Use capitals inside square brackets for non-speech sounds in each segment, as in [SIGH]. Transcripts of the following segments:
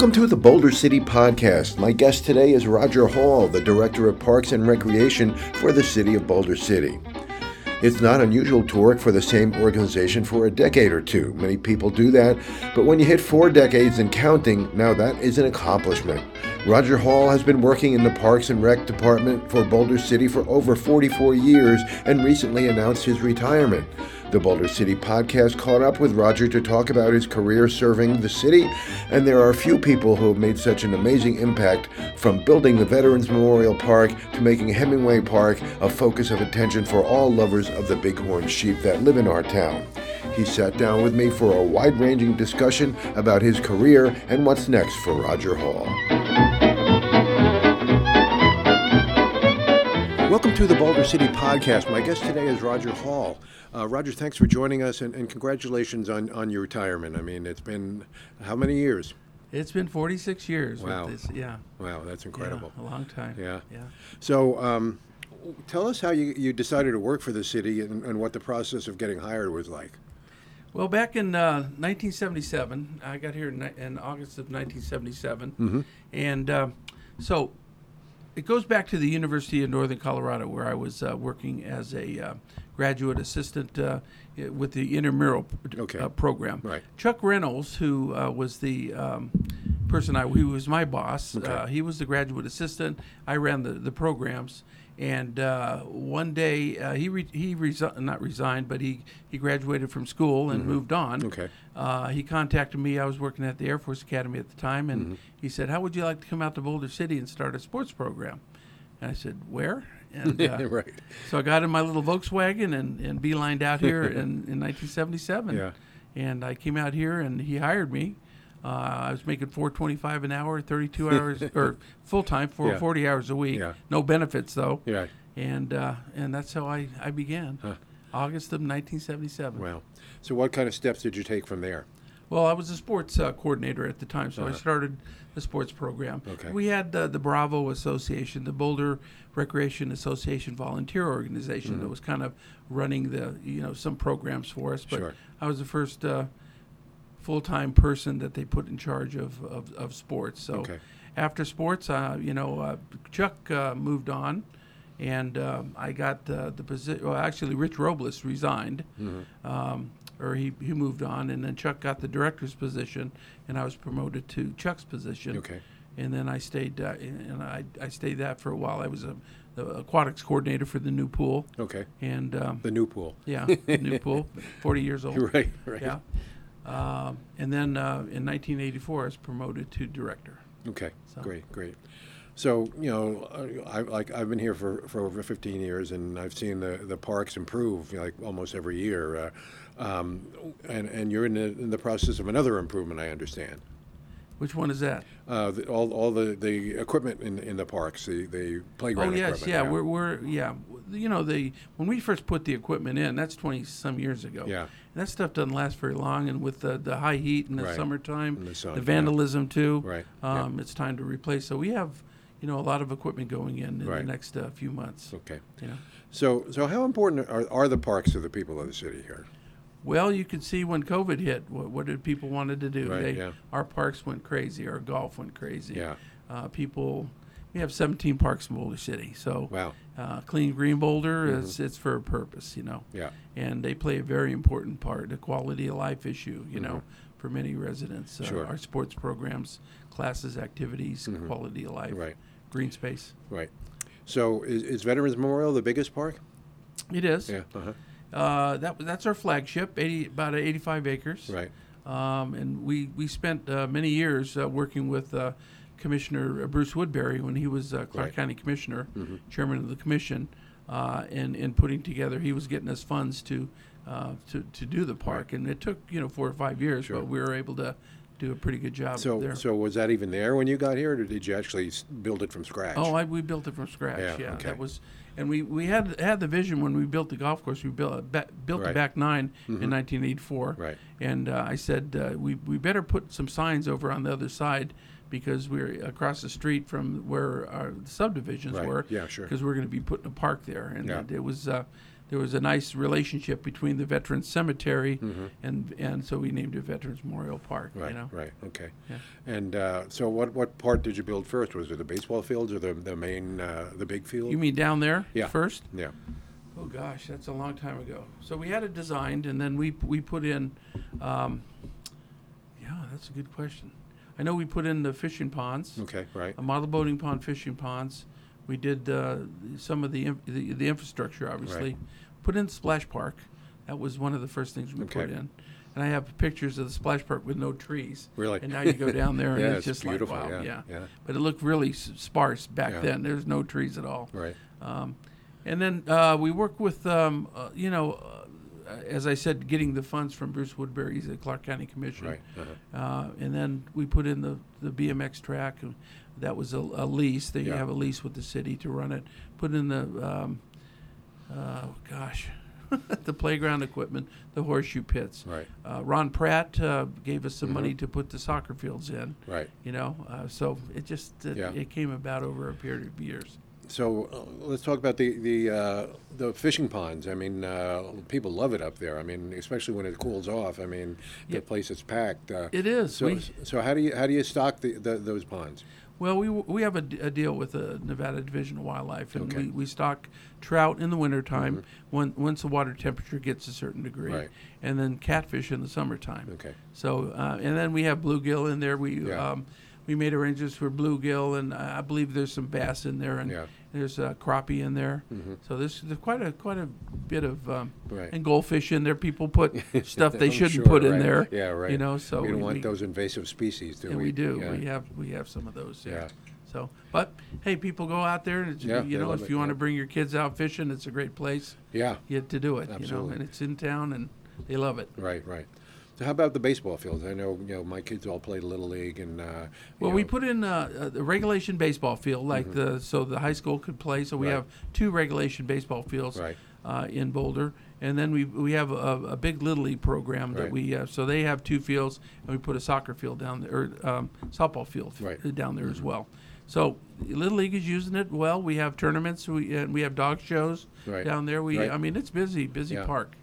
Welcome to the Boulder City Podcast. My guest today is Roger Hall, the Director of Parks and Recreation for the City of Boulder City. It's not unusual to work for the same organization for a decade or two. Many people do that, but when you hit four decades and counting, now that is an accomplishment. Roger Hall has been working in the Parks and Rec Department for Boulder City for over 44 years and recently announced his retirement. The Boulder City podcast caught up with Roger to talk about his career serving the city, and there are few people who have made such an amazing impact from building the Veterans Memorial Park to making Hemingway Park a focus of attention for all lovers of the bighorn sheep that live in our town. He sat down with me for a wide ranging discussion about his career and what's next for Roger Hall. Welcome to the Boulder City Podcast. My guest today is Roger Hall. Uh, Roger, thanks for joining us and, and congratulations on, on your retirement. I mean, it's been how many years? It's been 46 years. Wow. This. Yeah. Wow, that's incredible. Yeah, a long time. Yeah. Yeah. So, um, tell us how you, you decided to work for the city and, and what the process of getting hired was like. Well, back in uh, 1977, I got here in, in August of 1977, Mm-hmm. and uh, so it goes back to the University of Northern Colorado, where I was uh, working as a uh, graduate assistant uh, with the intramural Okay. uh, program. Right. Chuck Reynolds, who uh, was the um, person I, he was my boss. Okay. Uh, he was the graduate assistant. I ran the, the programs. And uh, one day uh, he re- he resi- not resigned, but he, he graduated from school and moved on. Mm-hmm. Okay. Uh, he contacted me. I was working at the Air Force Academy at the time, and Mm-hmm. he said, "How would you like to come out to Boulder City and start a sports program?" And I said, "Where?" And [LAUGHS] uh, right. so I got in my little Volkswagen and, and beelined out here [LAUGHS] in, in 1977. Yeah. And I came out here and he hired me. Uh, I was making 4.25 an hour, 32 [LAUGHS] hours or full time for Yeah. 40 hours a week. Yeah. No benefits though. Yeah. And uh, and that's how I, I began. Huh. August of 1977. Wow. So, what kind of steps did you take from there? Well, I was a sports uh, coordinator at the time, so I Uh-huh. started the sports program. Okay. We had uh, the Bravo Association, the Boulder Recreation Association volunteer organization that was kind of running the you know some programs for us. But Mm-hmm. Sure. I was the first uh, full-time person that they put in charge of of, of sports. So Okay. after sports, uh, you know, uh, Chuck uh, moved on. And um, I got uh, the position. Well, actually, Rich Robles resigned Mm-hmm. um, or he, he moved on, and then Chuck got the director's position, and I was promoted to Chuck's position. Okay. And then I stayed, uh, and I, I stayed that for a while. I was a, the aquatics coordinator for the new pool, Okay. and um, The new pool. yeah, the new pool, [LAUGHS] 40 years old. Right. Right. Yeah. Um, and then uh, in 1984, I was promoted to director. Okay, So- great, great. So you know, uh, I like I've been here for, for over 15 years, and I've seen the, the parks improve like almost every year. Uh, um, and and you're in the, in the process of another improvement, I understand. Which one is that? Uh, the, all all the, the equipment in in the parks, the the playground Oh yes, equipment. yeah, we're we're yeah. You know the when we first put the equipment in, that's twenty some years ago. Yeah. And that stuff doesn't last very long, and with the, the high heat in the Right. summertime, In the sun, the yeah. vandalism too. Right, yeah. Um, It's time to replace. So we have, you know, a lot of equipment going in in Right. the next uh, few months. okay. You know. So so how important are, are the parks to the people of the city here? Well, you could see when COVID hit, what, what did people wanted to do? Right, they, yeah. Our parks went crazy. Our golf went crazy. Yeah. Uh, people, we have 17 parks in Boulder City. So Wow. uh, Clean Green Boulder Mm-hmm. is it's for a purpose, you know. Yeah. and they play a very important part, a quality of life issue, you know, for many residents. Uh, Mm-hmm. Sure. Our sports programs, classes, activities, quality of life, Mm-hmm. Right. green space. Right. So is, is Veterans Memorial the biggest park? It is. Yeah. Uh-huh. Uh, that that's our flagship, 80, about 85 acres. Right. Um, and we we spent uh, many years uh, working with uh, Commissioner Bruce Woodbury when he was uh, Clark Right. County Commissioner, Mm-hmm. Chairman of the Commission, uh, and and putting together. He was getting us funds to uh, to to do the park, and it took you know four or five years, Sure. but we were able to do a pretty good job So, there. so was that even there when you got here, or did you actually s- build it from scratch? Oh, I, we built it from scratch. Yeah, Yeah, okay. that was, and we, we had had the vision when we built the golf course. We built a ba- built Right. the back 9 in 1984. Right. And uh, I said uh, we we better put some signs over on the other side because we're across the street from where our subdivisions Right. were. Yeah, sure. Because we're going to be putting a park there, and Yeah. it, it was. Uh, there was a nice relationship between the Veterans Cemetery and and so we named it Veterans Memorial Park. Mm-hmm. Right, You know. right, okay. Yeah. And uh, so, what what part did you build first? Was it the baseball fields or the the main uh, the big field? You mean down there Yeah. first? yeah, Oh gosh, that's a long time ago. So we had it designed, and then we we put in. Um, yeah, that's a good question. I know we put in the fishing ponds, okay, right, a model boating pond, fishing ponds. We did uh, some of the, in- the the infrastructure, obviously. Right. Put in splash park. That was one of the first things we put Okay. in. And I have pictures of the splash park with no trees. really. And now you go down there, [LAUGHS] and yeah, it's just beautiful. like wow, yeah, yeah, But it looked really s- sparse back Yeah. then. There's no trees at all. right, Um, and then uh, we work with, um, uh, you know, uh, as I said, getting the funds from Bruce Woodbury, he's a Clark County Commission. right. Uh-huh. Uh, and then we put in the, the BMX track. and That was a, a lease. They Yeah. have a lease with the city to run it. Put in the, um, uh, gosh, [LAUGHS] the playground equipment, the horseshoe pits. Right, Uh, Ron Pratt uh, gave us some Mhm. money to put the soccer fields in. right. You know, uh, so it just uh, Yeah. it came about over a period of years. So uh, let's talk about the the uh, the fishing ponds. I mean, uh, people love it up there. I mean, especially when it cools off. I mean, the Yeah. place is packed. Uh, It is. so We- so how do you how do you stock the, the those ponds? Well, we we have a deal with the Nevada Division of Wildlife, and Okay. we, we stock trout in the wintertime when once the water temperature gets a certain degree, Right. and then catfish in the summertime. Okay. So uh, and then we have bluegill in there. We Yeah. um, we made arrangements for bluegill, and I believe there's some bass in there, and Yeah. There's uh, crappie in there. Mhm. So there's, there's quite a quite a bit of um, Right. and goldfish in there. People put [LAUGHS] stuff they shouldn't sure, put in right. there. Yeah, right. You know, so we don't we- want we- those invasive species, do and we? we do. Yeah. We have we have some of those. Yeah. Yeah. So, but hey, people go out there. And it's, Yeah, you know, if it, you want yeah. to bring your kids out fishing, it's a great place Yeah. yet to do it. You know, Absolutely. and it's in town, and they love it. Right. Right. How about the baseball fields? I know you know my kids all played little league and. Uh, Well, we put in uh, a regulation baseball field, like the so the high school could play. So we Mm-hmm. Right. have two regulation baseball fields Right. uh, in Boulder, and then we we have a, a big little league program that Right. we uh, so they have two fields, and we put a soccer field down there, or um, softball field. Mm-hmm. down there as well. So little league is using it well. We have tournaments, we and we have dog shows Right. down there. We. I mean it's busy, busy Yeah. park.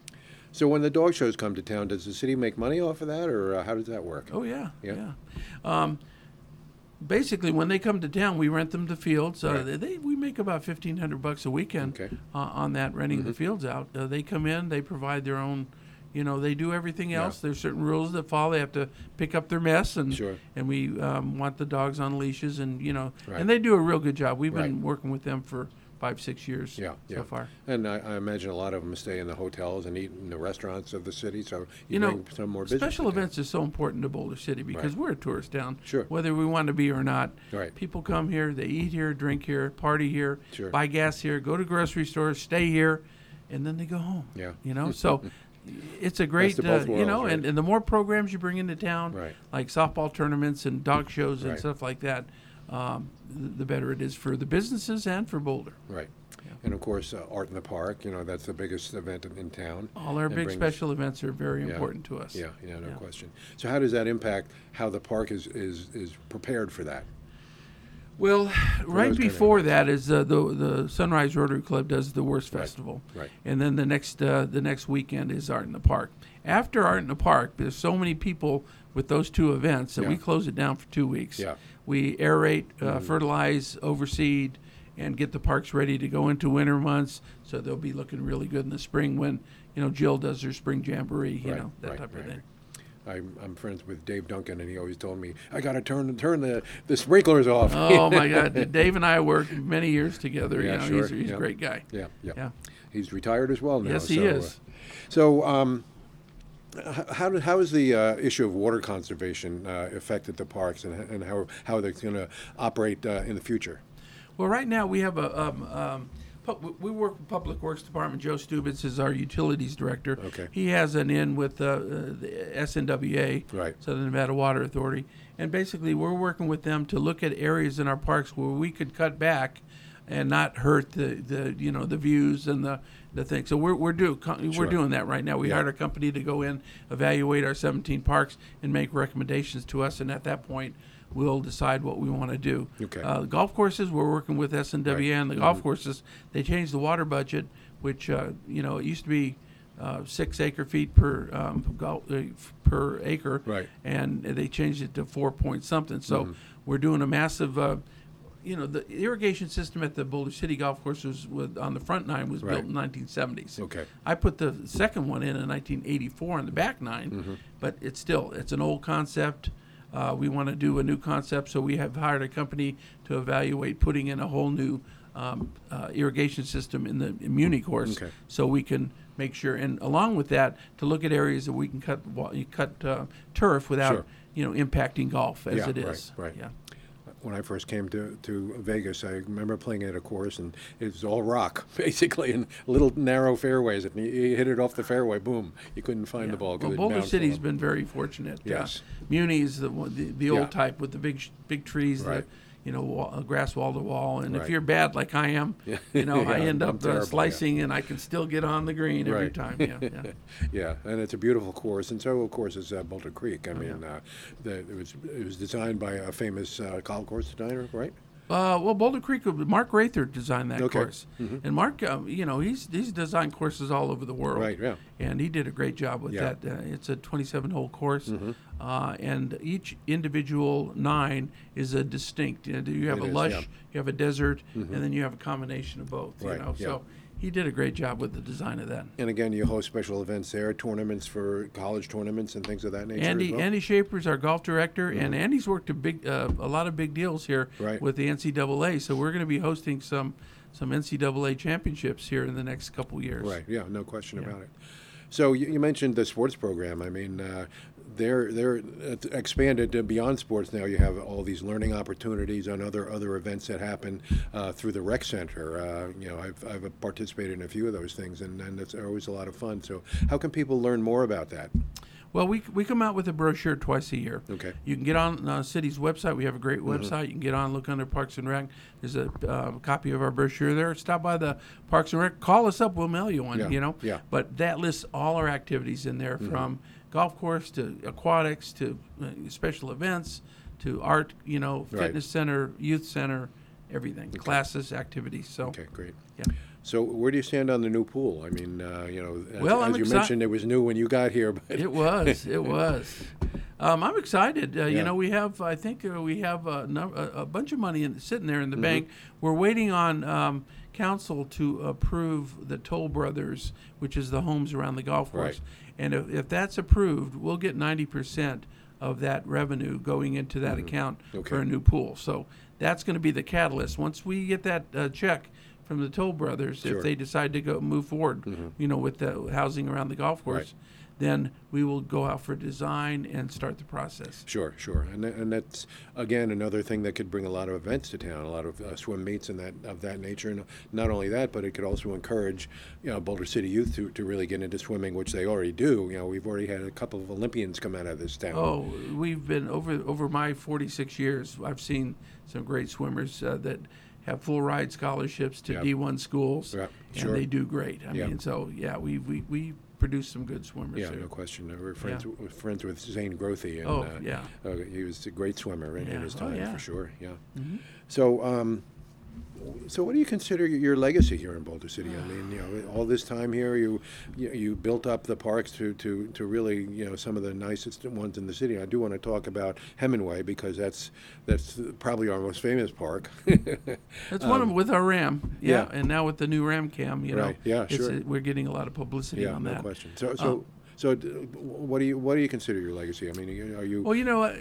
So when the dog shows come to town, does the city make money off of that, or uh, how does that work? Oh yeah, Yeah. yeah. Um, basically, when they come to town, we rent them the fields. Uh, Right. they, they we make about fifteen hundred bucks a weekend Okay. Mm-hmm. uh, on that renting the fields out. Uh, they come in, they provide their own. You know, they do everything Yeah. else. There's certain rules that follow. They have to pick up their mess, and Sure. and we um, want the dogs on leashes, and you know, Right. and they do a real good job. We've been working with them for five, six years Yeah, so yeah. far. And I, I imagine a lot of them stay in the hotels and eat in the restaurants of the city. So you, You know, bring some more business. Special events is so important to Boulder City because Right. we're a tourist town. Sure. Whether we want to be or not. Right. People come here, they eat here, drink here, party here, Sure. buy gas here, go to grocery stores, stay here, and then they go home. Yeah. You know, [LAUGHS] so it's a great, uh, you know, right? and, and the more programs you bring into town, Right. like softball tournaments and dog shows and stuff like that, um, the, better it is for the businesses and for Boulder. Right. Yeah. And of course, uh, Art in the Park. You know, that's the biggest event in, town. All our big brings- special events are very Yeah. important to us. Yeah, yeah, no Yeah. question. So how does that impact how the park is is, is prepared for that? Well, those right kind of before that is uh, the the Sunrise Rotary Club does the Wurst Right, Festival, right. and then the next uh, the next weekend is Art in the Park. After Art in the Park, there's so many people with those two events that we close it down for two weeks. Yeah. We aerate, uh, Mhm. fertilize, overseed, and get the parks ready to go into winter months. So they'll be looking really good in the spring when you know Jill does her spring jamboree, you Right, know that right, type of thing. I'm, I'm friends with Dave Duncan, and he always told me I got to turn turn the, the sprinklers off. Oh my [LAUGHS] God, Dave and I worked many years together. Yeah, you know, sure, he's, he's yeah. a great guy. Yeah, yeah, Yeah. He's retired as well now. Yes, he so, is. uh, so, um, how did, how is the uh, issue of water conservation uh, affected the parks, and, and how how they're going to operate uh, in the future? Well, right now we have a, um, um, pu- we work with Public Works Department. Joe Stubitz is our utilities director. Okay. He has an in with uh, uh, the SNWA, Right. Southern Nevada Water Authority, and basically we're working with them to look at areas in our parks where we could cut back and not hurt the, the you know the views and the the thing. So we're we're do we're doing that right now. We Yeah. hired a company to go in, evaluate our 17 parks, and make recommendations to us. And at that point, we'll decide what we want to do. Okay. Uh, the golf courses, we're working with Right. Mm-hmm. and the golf courses. They changed the water budget, which uh, you know it used to be uh, six acre feet per um, golf, uh, per acre, Right. and they changed it to four point something. So we're doing a massive. You know, the irrigation system at the Boulder City Golf Course was with, on the front nine was Right. built in 1970s. Okay. I put the second one in in 1984 on the back 9 Mm-hmm. but it's still it's an old concept. Uh, we want to do a new concept, so we have hired a company to evaluate putting in a whole new um, uh, irrigation system in the Muni course, Okay. so we can make sure. And along with that, to look at areas that we can cut cut uh, turf without Sure. you know impacting golf as it is. Yeah, it right, right. Yeah. When I first came to, to Vegas, I remember playing at a course and it was all rock, [LAUGHS] basically, and little narrow fairways. If you, hit it off the fairway, boom, you couldn't find the ball. Well, Boulder City's been very fortunate. Yes. Uh, Muni is the, the, the old Yeah. type with the big big trees, Right. the, you know, wall, grass wall to wall. And Right. if you're bad like I am, [LAUGHS] you know, I Yeah, end I'm up terrible, uh, yeah. slicing and I can still get on the green every Right. time. Yeah, yeah. [LAUGHS] Yeah, and it's a beautiful course, and so of course is uh, Boulder Creek. I Oh, mean, uh, the, it was it was designed by a famous uh, golf course designer, right? Uh, well, Boulder Creek, uh, Mark Rathert designed that Okay. Mm-hmm. course, and Mark, uh, you know, he's he's designed courses all over the world, Right, yeah. and he did a great job with Yeah. Mm-hmm. that. Uh, it's a 27-hole course, uh, and each individual nine is a distinct. You, know, you have It a is, lush, yeah. Mm-hmm. you have a desert, and then you have a combination of both. Right, You know, yeah. so he did a great job with the design of that. And again, you host special events there, tournaments for college tournaments and things of that nature. as Andy well? Andy Shaper's our golf director, and Andy's worked a big uh, a lot of big deals here Right. with the NCAA. So we're going to be hosting some some NCAA championships here in the next couple years. Right. Yeah. No question about it. So you, you mentioned the sports program. I mean, uh, they're they're uh, expanded to beyond sports now. You have all these learning opportunities on other other events that happen uh, through the rec center. Uh, you know, I've, I've participated in a few of those things, and, and it's always a lot of fun. So, how can people learn more about that? Well, we, we come out with a brochure twice a year. Okay. You can get on the city's website. We have a great website. You can get on, look under Parks and Rec. There's a uh, copy of our brochure there. Stop by the Parks and Rec. Call us up. We'll mail you one. Yeah, You know. yeah. Mm-hmm. But that lists all our activities in there, from golf course to aquatics to uh, special events to art. You know, Right. fitness center, youth center, everything, classes, activities. So. Okay, great. Yeah. So, where do you stand on the new pool? I mean, uh, you know, as, Well, as you mentioned, it was new when you got here, [LAUGHS] but It was. It [LAUGHS] was. Um, I'm excited. Uh, Yeah. You know, we have. I think uh, we have a, num- a, a bunch of money in, sitting there in Mm-hmm. the bank. We're waiting on um, council to approve the Toll Brothers, which is the homes around the golf course. Right. And if, if that's approved, we'll get 90 percent of that revenue going into that account Mm-hmm. Okay. for a new pool. So that's going to be the catalyst. Once we get that uh, check from the Toll Brothers, Sure. Mm-hmm. if they decide to go move forward, you know, with the housing around the golf course Right. Then we will go out for design and start the process. Sure, sure, and and that's again another thing that could bring a lot of events to town, a lot of uh, swim meets and that of that nature. And not only that, but it could also encourage you know Boulder City youth to, to really get into swimming, which they already do. You know, we've already had a couple of Olympians come out of this town. Oh, we've been over over my 46 years. I've seen some great swimmers uh, that have full ride scholarships to Yep. D1 schools, Yep, and sure. they do great. I Yep. mean, so yeah, we we, we produce some good swimmers. Yeah, here. no question. Uh, We're friends, Yeah. w- friends with Zane Grothe. And, Oh, uh, yeah. uh, he was a great swimmer in, in his Oh, time. Mm-hmm. for sure. Yeah. So, um, so what do you consider your legacy here in Boulder City? I mean, you know, all this time here, you you, you built up the parks to, to, to really, you know, some of the nicest ones in the city. I do want to talk about Hemingway because that's that's probably our most famous park. [LAUGHS] That's one of them with our RAM, yeah, Um, yeah. and now with the new RAM cam, you know, Right. Yeah, sure. we're getting a lot of publicity yeah, on no that. question. So, so, so, what do you what do you consider your legacy? I mean, are you Well, you know, uh,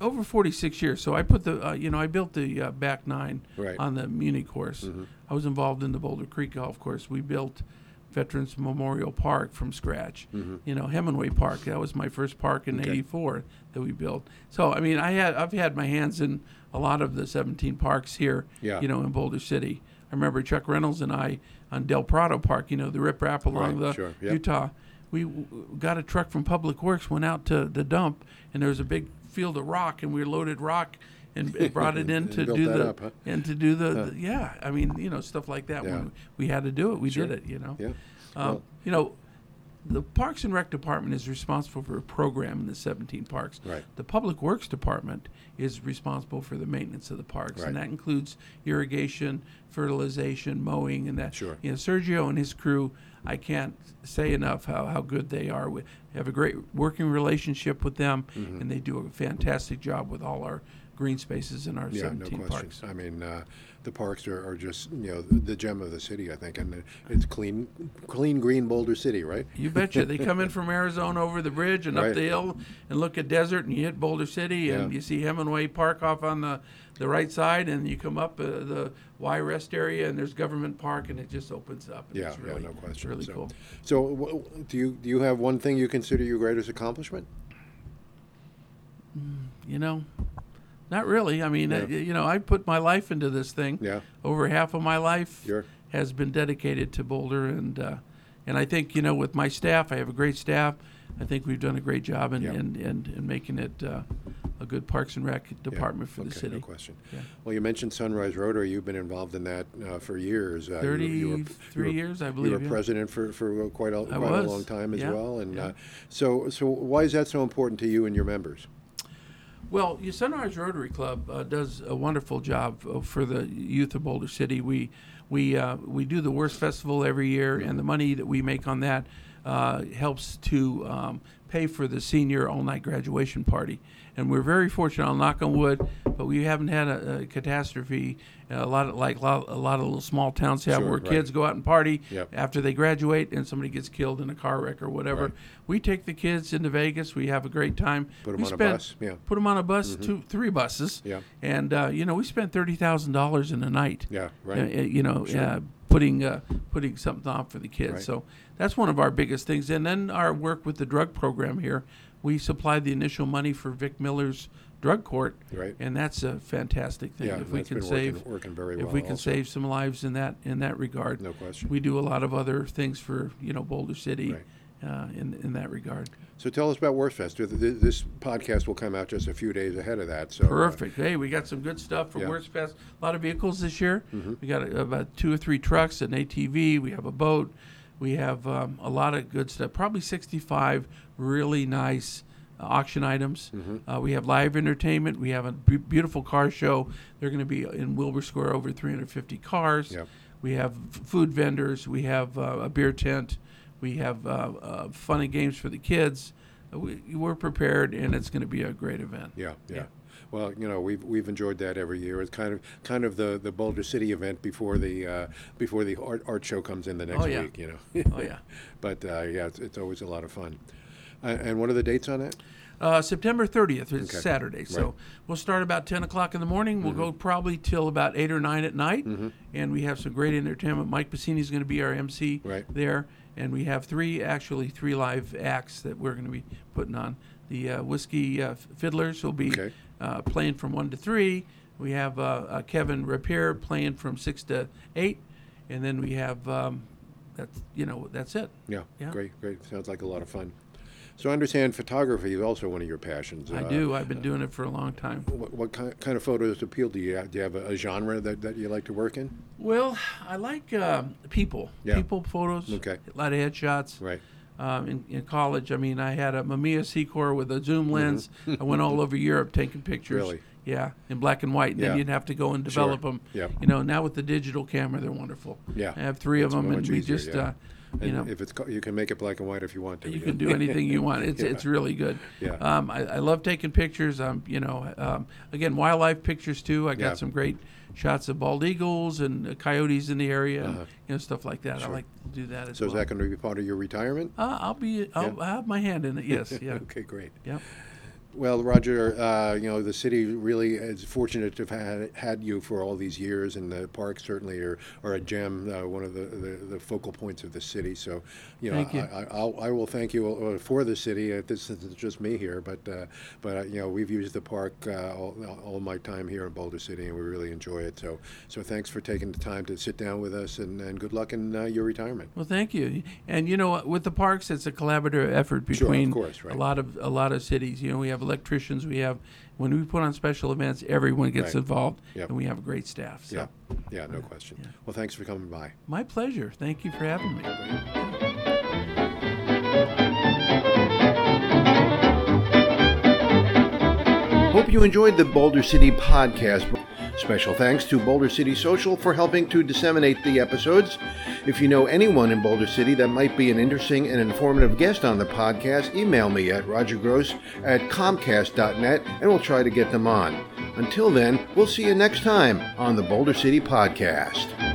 over 46 years. So I put the, uh, you know, I built the uh, back nine Right. on the Muni course. I was involved in the Boulder Creek Golf Course. We built Veterans Memorial Park from scratch. You know, Hemingway Park. That was my first park in Okay. '84 that we built. So I mean, I had I've had my hands in a lot of the 17 parks here. Yeah. You know, in Boulder City. I remember Chuck Reynolds and I on Del Prado Park. You know, the riprap along Right, the sure, yep. Utah. We got a truck from Public Works, went out to the dump, and there was a big field of rock, and we loaded rock and, and [LAUGHS] brought it in to do the up, huh? and to do the, the- yeah. I mean, you know, stuff like that. Yeah. When we had to do it, we Sure. did it. You know. yeah? Um, Well- you know, the Parks and Rec Department is responsible for a program in the 17 parks. Right. The Public Works Department is responsible for the maintenance of the parks, Right. and that includes irrigation, fertilization, mowing, and that. Sure. You know, Sergio and his crew, I can't say enough how, how good they are. We have a great working relationship with them, Mm-hmm. and they do a fantastic job with all our green spaces in our Yeah, no 17 question. parks. I mean, uh, the parks are, are just you know the, the gem of the city, I think, and it's clean, clean green Boulder City, right? You betcha. They come in [LAUGHS] from Arizona over the bridge and Right. up the hill and look at desert, and you hit Boulder City, and Yeah. you see Hemingway Park off on the, the right side, and you come up uh, the Y Rest area, and there's Government Park, and it just opens up. And Yeah, it's yeah, no question. Really so, cool. So, wh- do you do you have one thing you consider your greatest accomplishment? You know, not really. I mean, Yeah. uh, you know, I put my life into this thing. Yeah. Over half of my life Sure. has been dedicated to Boulder, and uh, and I think you know, with my staff, I have a great staff. I think we've done a great job in Yeah. in, in, in making it uh, a good Parks and Rec department for the okay, city. No question. Yeah. Well, you mentioned Sunrise Rotary. You've been involved in that uh, for years. Uh, you- you were- you Thirty-three were- years, I believe. You were yeah. president for, for quite a I quite a was, long time as yeah, well, and yeah. uh, so so why is that so important to you and your members? Well, your Sunrise Rotary Club uh, does a wonderful job uh, for the youth of Boulder City. We we uh, we do the Wurst Festival every year, and the money that we make on that uh, helps to um, pay for the senior all-night graduation party. And we're very fortunate. I'll knock on wood, but we haven't had a, a catastrophe. A lot of like a lot, a lot of little small towns have Sure, where right. kids go out and party Yep. after they graduate, and somebody gets killed in a car wreck or whatever. Right. We take the kids into Vegas. We have a great time. Put 'em we on a spend- bus, yeah. Put them on a bus, two, three buses. Yeah. And uh, you know, we spent thirty thousand dollars in a night. Yeah, uh, right. uh, you know, uh, putting uh, putting something on for the kids. Right. So that's one of our biggest things. And then our work with the drug program here, we supplied the initial money for Vic Miller's drug court. Right. And that's a fantastic thing. Yeah, if we can save, working- working very if we can also. save some lives in that in that regard, No question. We do a lot of other things for you know Boulder City. Right. Uh, in in that regard, So tell us about th- This podcast will come out just a few days ahead of that. So uh, Perfect. Hey, we got some good stuff for Yeah. Wurst A lot of vehicles this year. Mm-hmm. We got uh, about two or three trucks, an ATV. We have a boat. We have um, a lot of good stuff. Probably 65 really nice uh, auction items. Mm-hmm. Uh, we have live entertainment. We have a b- beautiful car show. They're going to be in Wilbur Square over 350 cars. Yep. We have f- food vendors. We have uh, a beer tent. We have uh, uh, fun and games for the kids. We, we're prepared, and it's going to be a great event. Yeah, yeah. Yeah. Well, you know, we've we've enjoyed that every year. It's kind of kind of the, the Boulder City event before the uh, before the art, art show comes in the next Oh, yeah. week. You know. Oh, [LAUGHS] yeah. but uh, yeah, it's, it's always a lot of fun. Uh, and what are the dates on that? Uh, September 30th is Okay. Saturday. So Right. Mm-hmm. we'll start about 10 o'clock in the morning. We'll go probably till about 8 or 9 at night. And we have some great entertainment. Mike Bassini is going to be our MC Right. there. And we have three, actually, three live acts that we're going to be putting on. The uh, Whiskey uh, Fiddlers will be Okay. Uh, playing from 1 to 3. We have uh, uh, Kevin Rapier playing from 6 to 8. And then we have, um, that's, you know, that's it. Yeah, Yeah. great, great. Sounds like a lot of fun. So I understand photography is also one of your passions. I Uh, do. I've been doing it for a long time. What, what kind, kind of photos appeal to you? Do you have a, genre that, that you like to work in? Well, I like um people, Yeah. people photos. Okay. A lot of headshots. Right. Um, in, in college, I mean, I had a Mamiya Sekor with a zoom lens. I went all over Europe taking pictures. Mm-hmm. Really? Yeah, in black and white. And Yeah. then you'd have to go and develop them. Yep. You know, now with the digital camera, they're wonderful. Yeah. I have three of them, and we easier, just, yeah. uh, you And know, if it's co- you can make it black and white if you want to. you yeah. can do anything you want. It's [LAUGHS] Yeah. it's really good. Yeah. Um, I, I love taking pictures. Um, you know, um, again, wildlife pictures too. I got Yeah. some great shots of bald eagles and coyotes in the area, and, Uh-huh. you know, stuff like that. Sure. I like to do that as well. So is that going to be part of your retirement? uh, I'll be. I'll, Yeah. I have my hand in it. Yes. [LAUGHS] Yeah. okay, great. yeah. Well, Roger, uh, you know the city really is fortunate to have had, had you for all these years, and the parks certainly are, are a gem, uh, one of the, the, the focal points of the city. So, you know, you. I, I, I'll, I will thank you uh, for the city. Uh, This isn't just me here, but uh, but uh, you know we've used the park uh, all, all my time here in Boulder City, and we really enjoy it. So so thanks for taking the time to sit down with us, and, and good luck in uh, your retirement. Well, thank you. And you know, with the parks, it's a collaborative effort between Sure, course, right. a lot of a lot of cities. You know, we have have electricians, we have, when we put on special events, everyone gets Right. involved, Yep. and we have a great staff, so. Yeah, yeah, no question. Well, thanks for coming by. My pleasure, thank you for having me. Hope you enjoyed the Boulder City podcast. Special thanks to Boulder City Social for helping to disseminate the episodes. If you know anyone in Boulder City that might be an interesting and informative guest on the podcast, email me at rogergross at comcast.net and we'll try to get them on. Until then, we'll see you next time on the Boulder City Podcast.